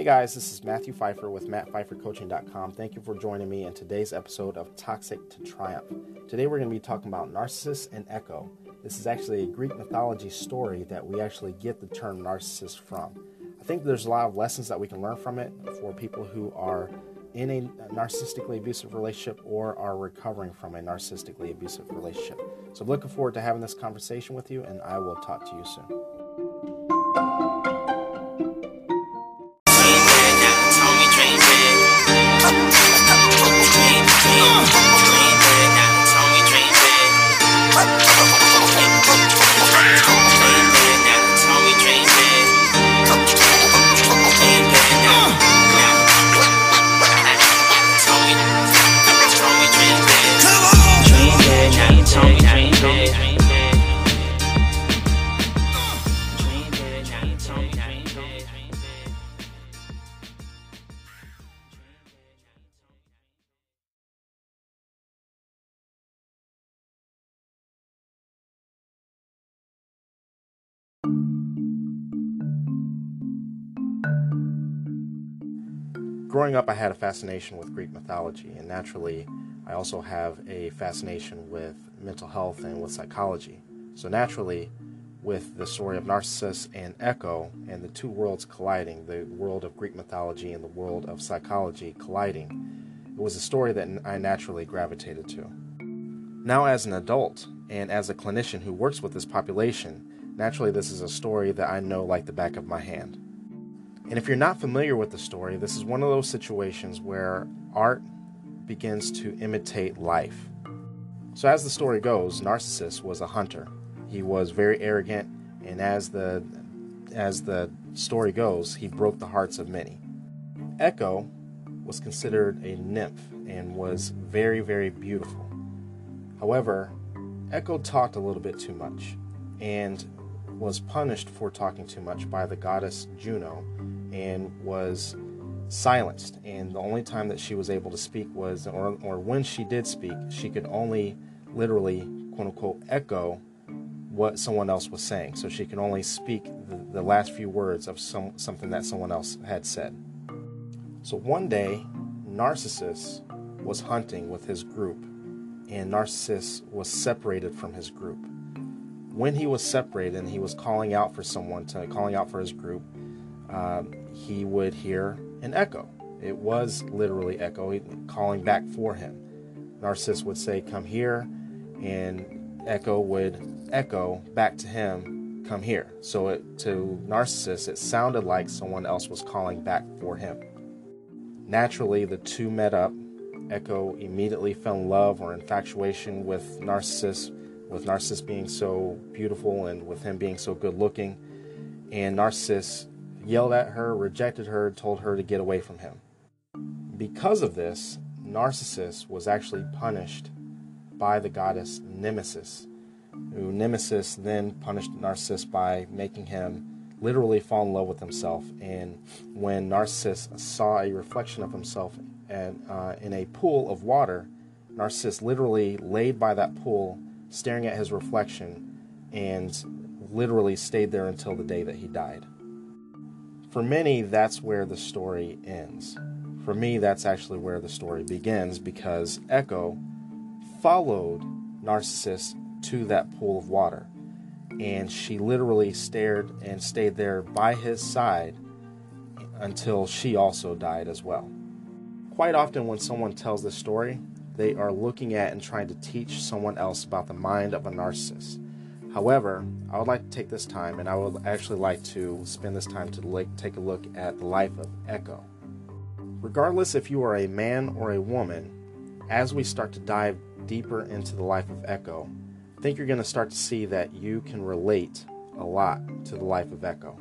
Hey guys, this is Matthew Pfeiffer with MattPfeifferCoaching.com. Thank you for joining me in today's episode of Toxic to Triumph. Today we're going to be talking about Narcissus and Echo. This is actually a Greek mythology story that we actually get the term narcissist from. I think there's a lot of lessons that we can learn from it for people who are in a narcissistically abusive relationship or are recovering from a narcissistically abusive relationship. So I'm looking forward to having this conversation with you, and I will talk to you soon. Growing up, I had a fascination with Greek mythology, and naturally, I also have a fascination with mental health and with psychology. So, naturally, with the story of Narcissus and Echo and the two worlds colliding, the world of Greek mythology and the world of psychology colliding, it was a story that I naturally gravitated to. Now, as an adult and as a clinician who works with this population, naturally, this is a story that I know like the back of my hand. And if you're not familiar with the story, this is one of those situations where art begins to imitate life. So, as the story goes, Narcissus was a hunter. He was very arrogant, and as the as the story goes, he broke the hearts of many. Echo was considered a nymph and was very, very beautiful. However, Echo talked a little bit too much and was punished for talking too much by the goddess Juno and was silenced. And the only time that she was able to speak was, or, or when she did speak, she could only literally, quote unquote, echo what someone else was saying. So she could only speak the, the last few words of some, something that someone else had said. So one day, Narcissus was hunting with his group, and Narcissus was separated from his group. When he was separated and he was calling out for someone to calling out for his group, um, he would hear an echo. It was literally echo calling back for him. Narcissus would say, Come here, and Echo would echo back to him, Come here. So it, to Narcissus, it sounded like someone else was calling back for him. Naturally, the two met up. Echo immediately fell in love or infatuation with Narcissus, with Narcissus being so beautiful and with him being so good looking. And Narcissus yelled at her, rejected her, told her to get away from him. Because of this, Narcissus was actually punished by the goddess Nemesis, who Nemesis then punished Narcissus by making him literally fall in love with himself. And when Narcissus saw a reflection of himself and, uh, in a pool of water, Narcissus literally laid by that pool, staring at his reflection, and literally stayed there until the day that he died. For many, that's where the story ends. For me, that's actually where the story begins because Echo followed Narcissus to that pool of water. And she literally stared and stayed there by his side until she also died as well. Quite often, when someone tells this story, they are looking at and trying to teach someone else about the mind of a narcissist. However, I would like to take this time and I would actually like to spend this time to take a look at the life of Echo. Regardless if you are a man or a woman, as we start to dive deeper into the life of Echo, I think you're going to start to see that you can relate a lot to the life of Echo.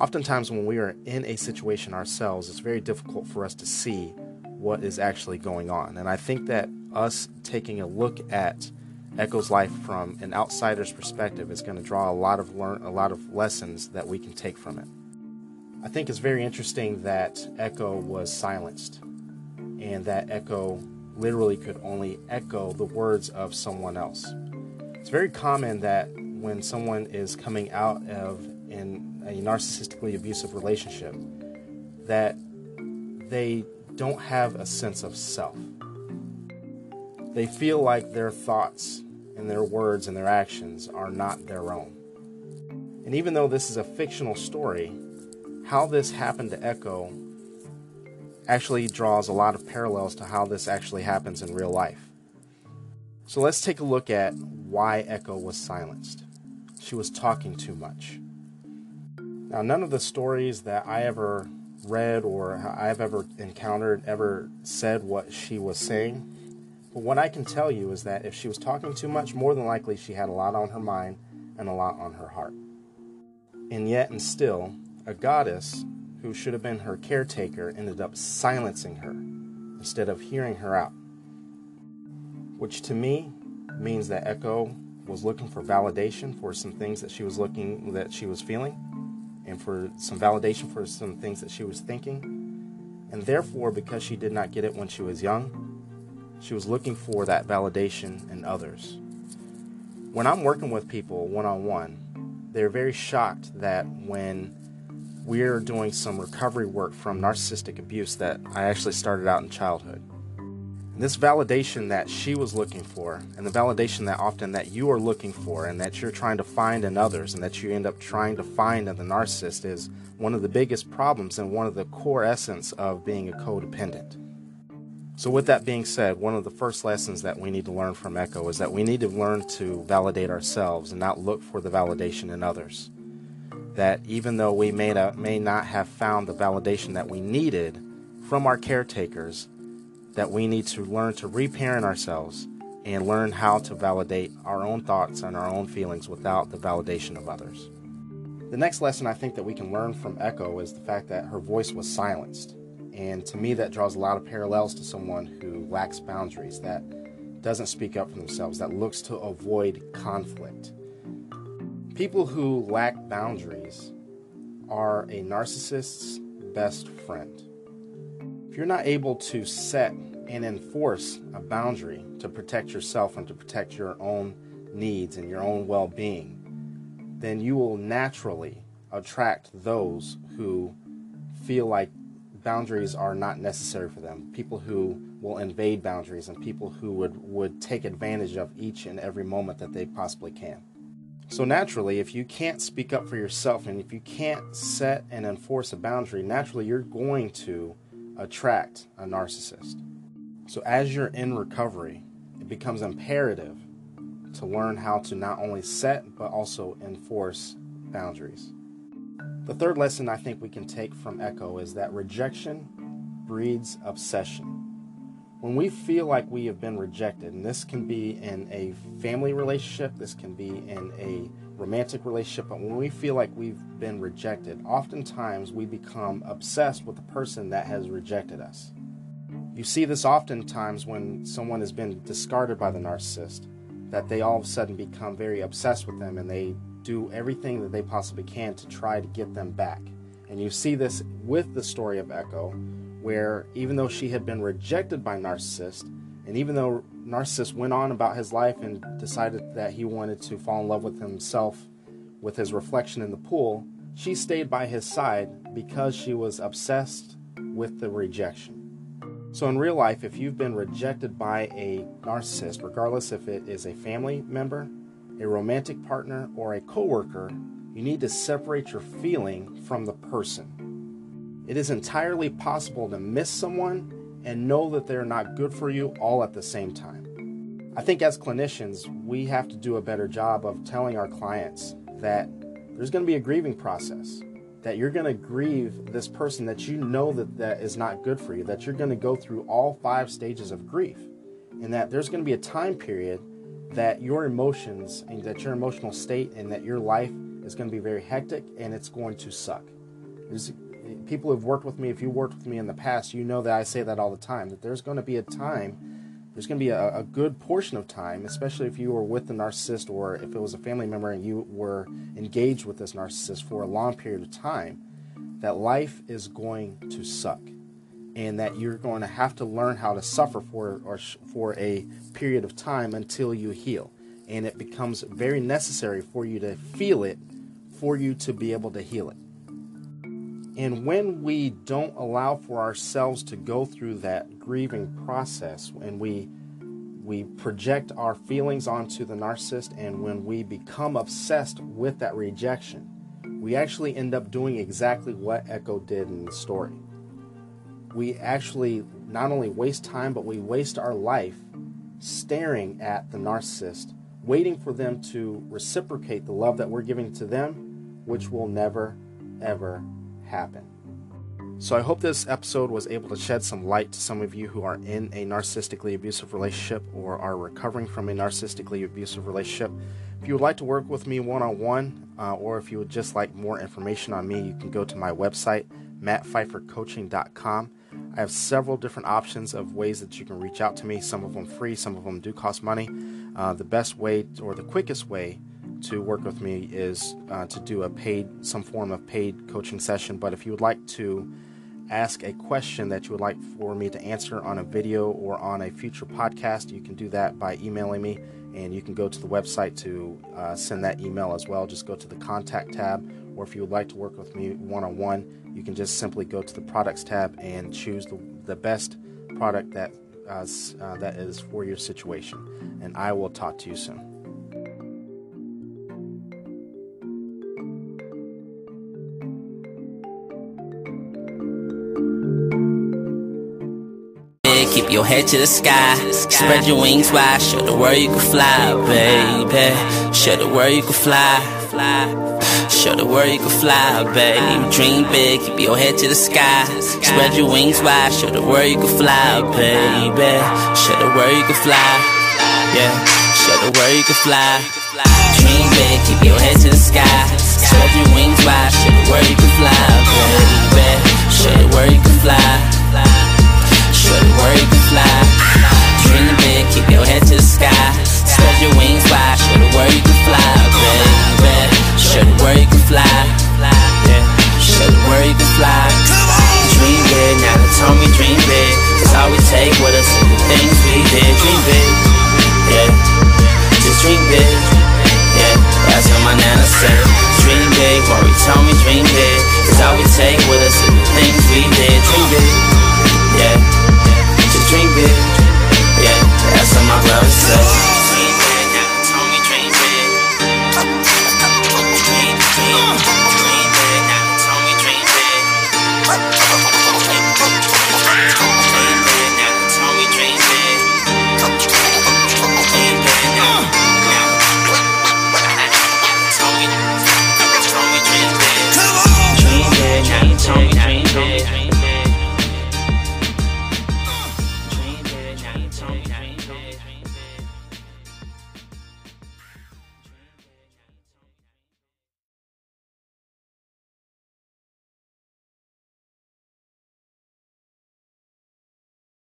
Oftentimes, when we are in a situation ourselves, it's very difficult for us to see what is actually going on. And I think that us taking a look at Echo's life from an outsider's perspective is going to draw a lot of learn a lot of lessons that we can take from it. I think it's very interesting that Echo was silenced and that Echo literally could only echo the words of someone else. It's very common that when someone is coming out of in a narcissistically abusive relationship, that they don't have a sense of self. They feel like their thoughts and their words and their actions are not their own. And even though this is a fictional story, how this happened to Echo actually draws a lot of parallels to how this actually happens in real life. So let's take a look at why Echo was silenced. She was talking too much. Now, none of the stories that I ever read or I've ever encountered ever said what she was saying. But what I can tell you is that if she was talking too much, more than likely she had a lot on her mind and a lot on her heart. And yet, and still, a goddess who should have been her caretaker ended up silencing her instead of hearing her out. Which to me means that Echo was looking for validation for some things that she was looking that she was feeling and for some validation for some things that she was thinking. And therefore, because she did not get it when she was young, she was looking for that validation in others. When I'm working with people one on one, they're very shocked that when we're doing some recovery work from narcissistic abuse that I actually started out in childhood. This validation that she was looking for, and the validation that often that you are looking for, and that you're trying to find in others, and that you end up trying to find in the narcissist, is one of the biggest problems and one of the core essence of being a codependent. So, with that being said, one of the first lessons that we need to learn from Echo is that we need to learn to validate ourselves and not look for the validation in others that even though we may not, may not have found the validation that we needed from our caretakers, that we need to learn to reparent ourselves and learn how to validate our own thoughts and our own feelings without the validation of others. The next lesson I think that we can learn from Echo is the fact that her voice was silenced. And to me, that draws a lot of parallels to someone who lacks boundaries, that doesn't speak up for themselves, that looks to avoid conflict. People who lack boundaries are a narcissist's best friend. If you're not able to set and enforce a boundary to protect yourself and to protect your own needs and your own well being, then you will naturally attract those who feel like boundaries are not necessary for them. People who will invade boundaries and people who would, would take advantage of each and every moment that they possibly can. So, naturally, if you can't speak up for yourself and if you can't set and enforce a boundary, naturally you're going to attract a narcissist. So, as you're in recovery, it becomes imperative to learn how to not only set but also enforce boundaries. The third lesson I think we can take from Echo is that rejection breeds obsession when we feel like we have been rejected, and this can be in a family relationship, this can be in a romantic relationship, but when we feel like we've been rejected, oftentimes we become obsessed with the person that has rejected us. You see this oftentimes when someone has been discarded by the narcissist, that they all of a sudden become very obsessed with them and they do everything that they possibly can to try to get them back. And you see this with the story of Echo, where even though she had been rejected by Narcissist, and even though Narcissist went on about his life and decided that he wanted to fall in love with himself with his reflection in the pool, she stayed by his side because she was obsessed with the rejection. So, in real life, if you've been rejected by a narcissist, regardless if it is a family member, a romantic partner, or a coworker, you need to separate your feeling from the person. It is entirely possible to miss someone and know that they're not good for you all at the same time. I think as clinicians, we have to do a better job of telling our clients that there's going to be a grieving process, that you're going to grieve this person that you know that that is not good for you, that you're going to go through all five stages of grief, and that there's going to be a time period that your emotions and that your emotional state and that your life is going to be very hectic and it's going to suck. There's people who've worked with me, if you worked with me in the past, you know that I say that all the time. That there's going to be a time, there's going to be a, a good portion of time, especially if you were with the narcissist or if it was a family member and you were engaged with this narcissist for a long period of time, that life is going to suck, and that you're going to have to learn how to suffer for or for a period of time until you heal, and it becomes very necessary for you to feel it, for you to be able to heal it. And when we don't allow for ourselves to go through that grieving process, and we we project our feelings onto the narcissist, and when we become obsessed with that rejection, we actually end up doing exactly what Echo did in the story. We actually not only waste time, but we waste our life staring at the narcissist, waiting for them to reciprocate the love that we're giving to them, which will never, ever happen. So I hope this episode was able to shed some light to some of you who are in a narcissistically abusive relationship or are recovering from a narcissistically abusive relationship. If you would like to work with me one on one, or if you would just like more information on me, you can go to my website, mattpfeiffercoaching.com. I have several different options of ways that you can reach out to me. Some of them free, some of them do cost money. Uh, the best way or the quickest way to work with me is uh, to do a paid, some form of paid coaching session. But if you would like to ask a question that you would like for me to answer on a video or on a future podcast, you can do that by emailing me. And you can go to the website to uh, send that email as well. Just go to the contact tab, or if you would like to work with me one on one, you can just simply go to the products tab and choose the, the best product that uh, uh, that is for your situation. And I will talk to you soon. Keep your head to the sky. Spread your wings wide. Show the world you can fly, baby. Show the world you can fly. Show the world you can fly, baby. Dream big. Keep your head to the sky. Spread your wings wide. Show the world you can fly, baby. Show the world you can fly. Yeah. Show the world you can fly. Dream big. Keep your head to the sky. Spread your wings wide. Show the world you can fly, baby. Show the world you can fly. Show the world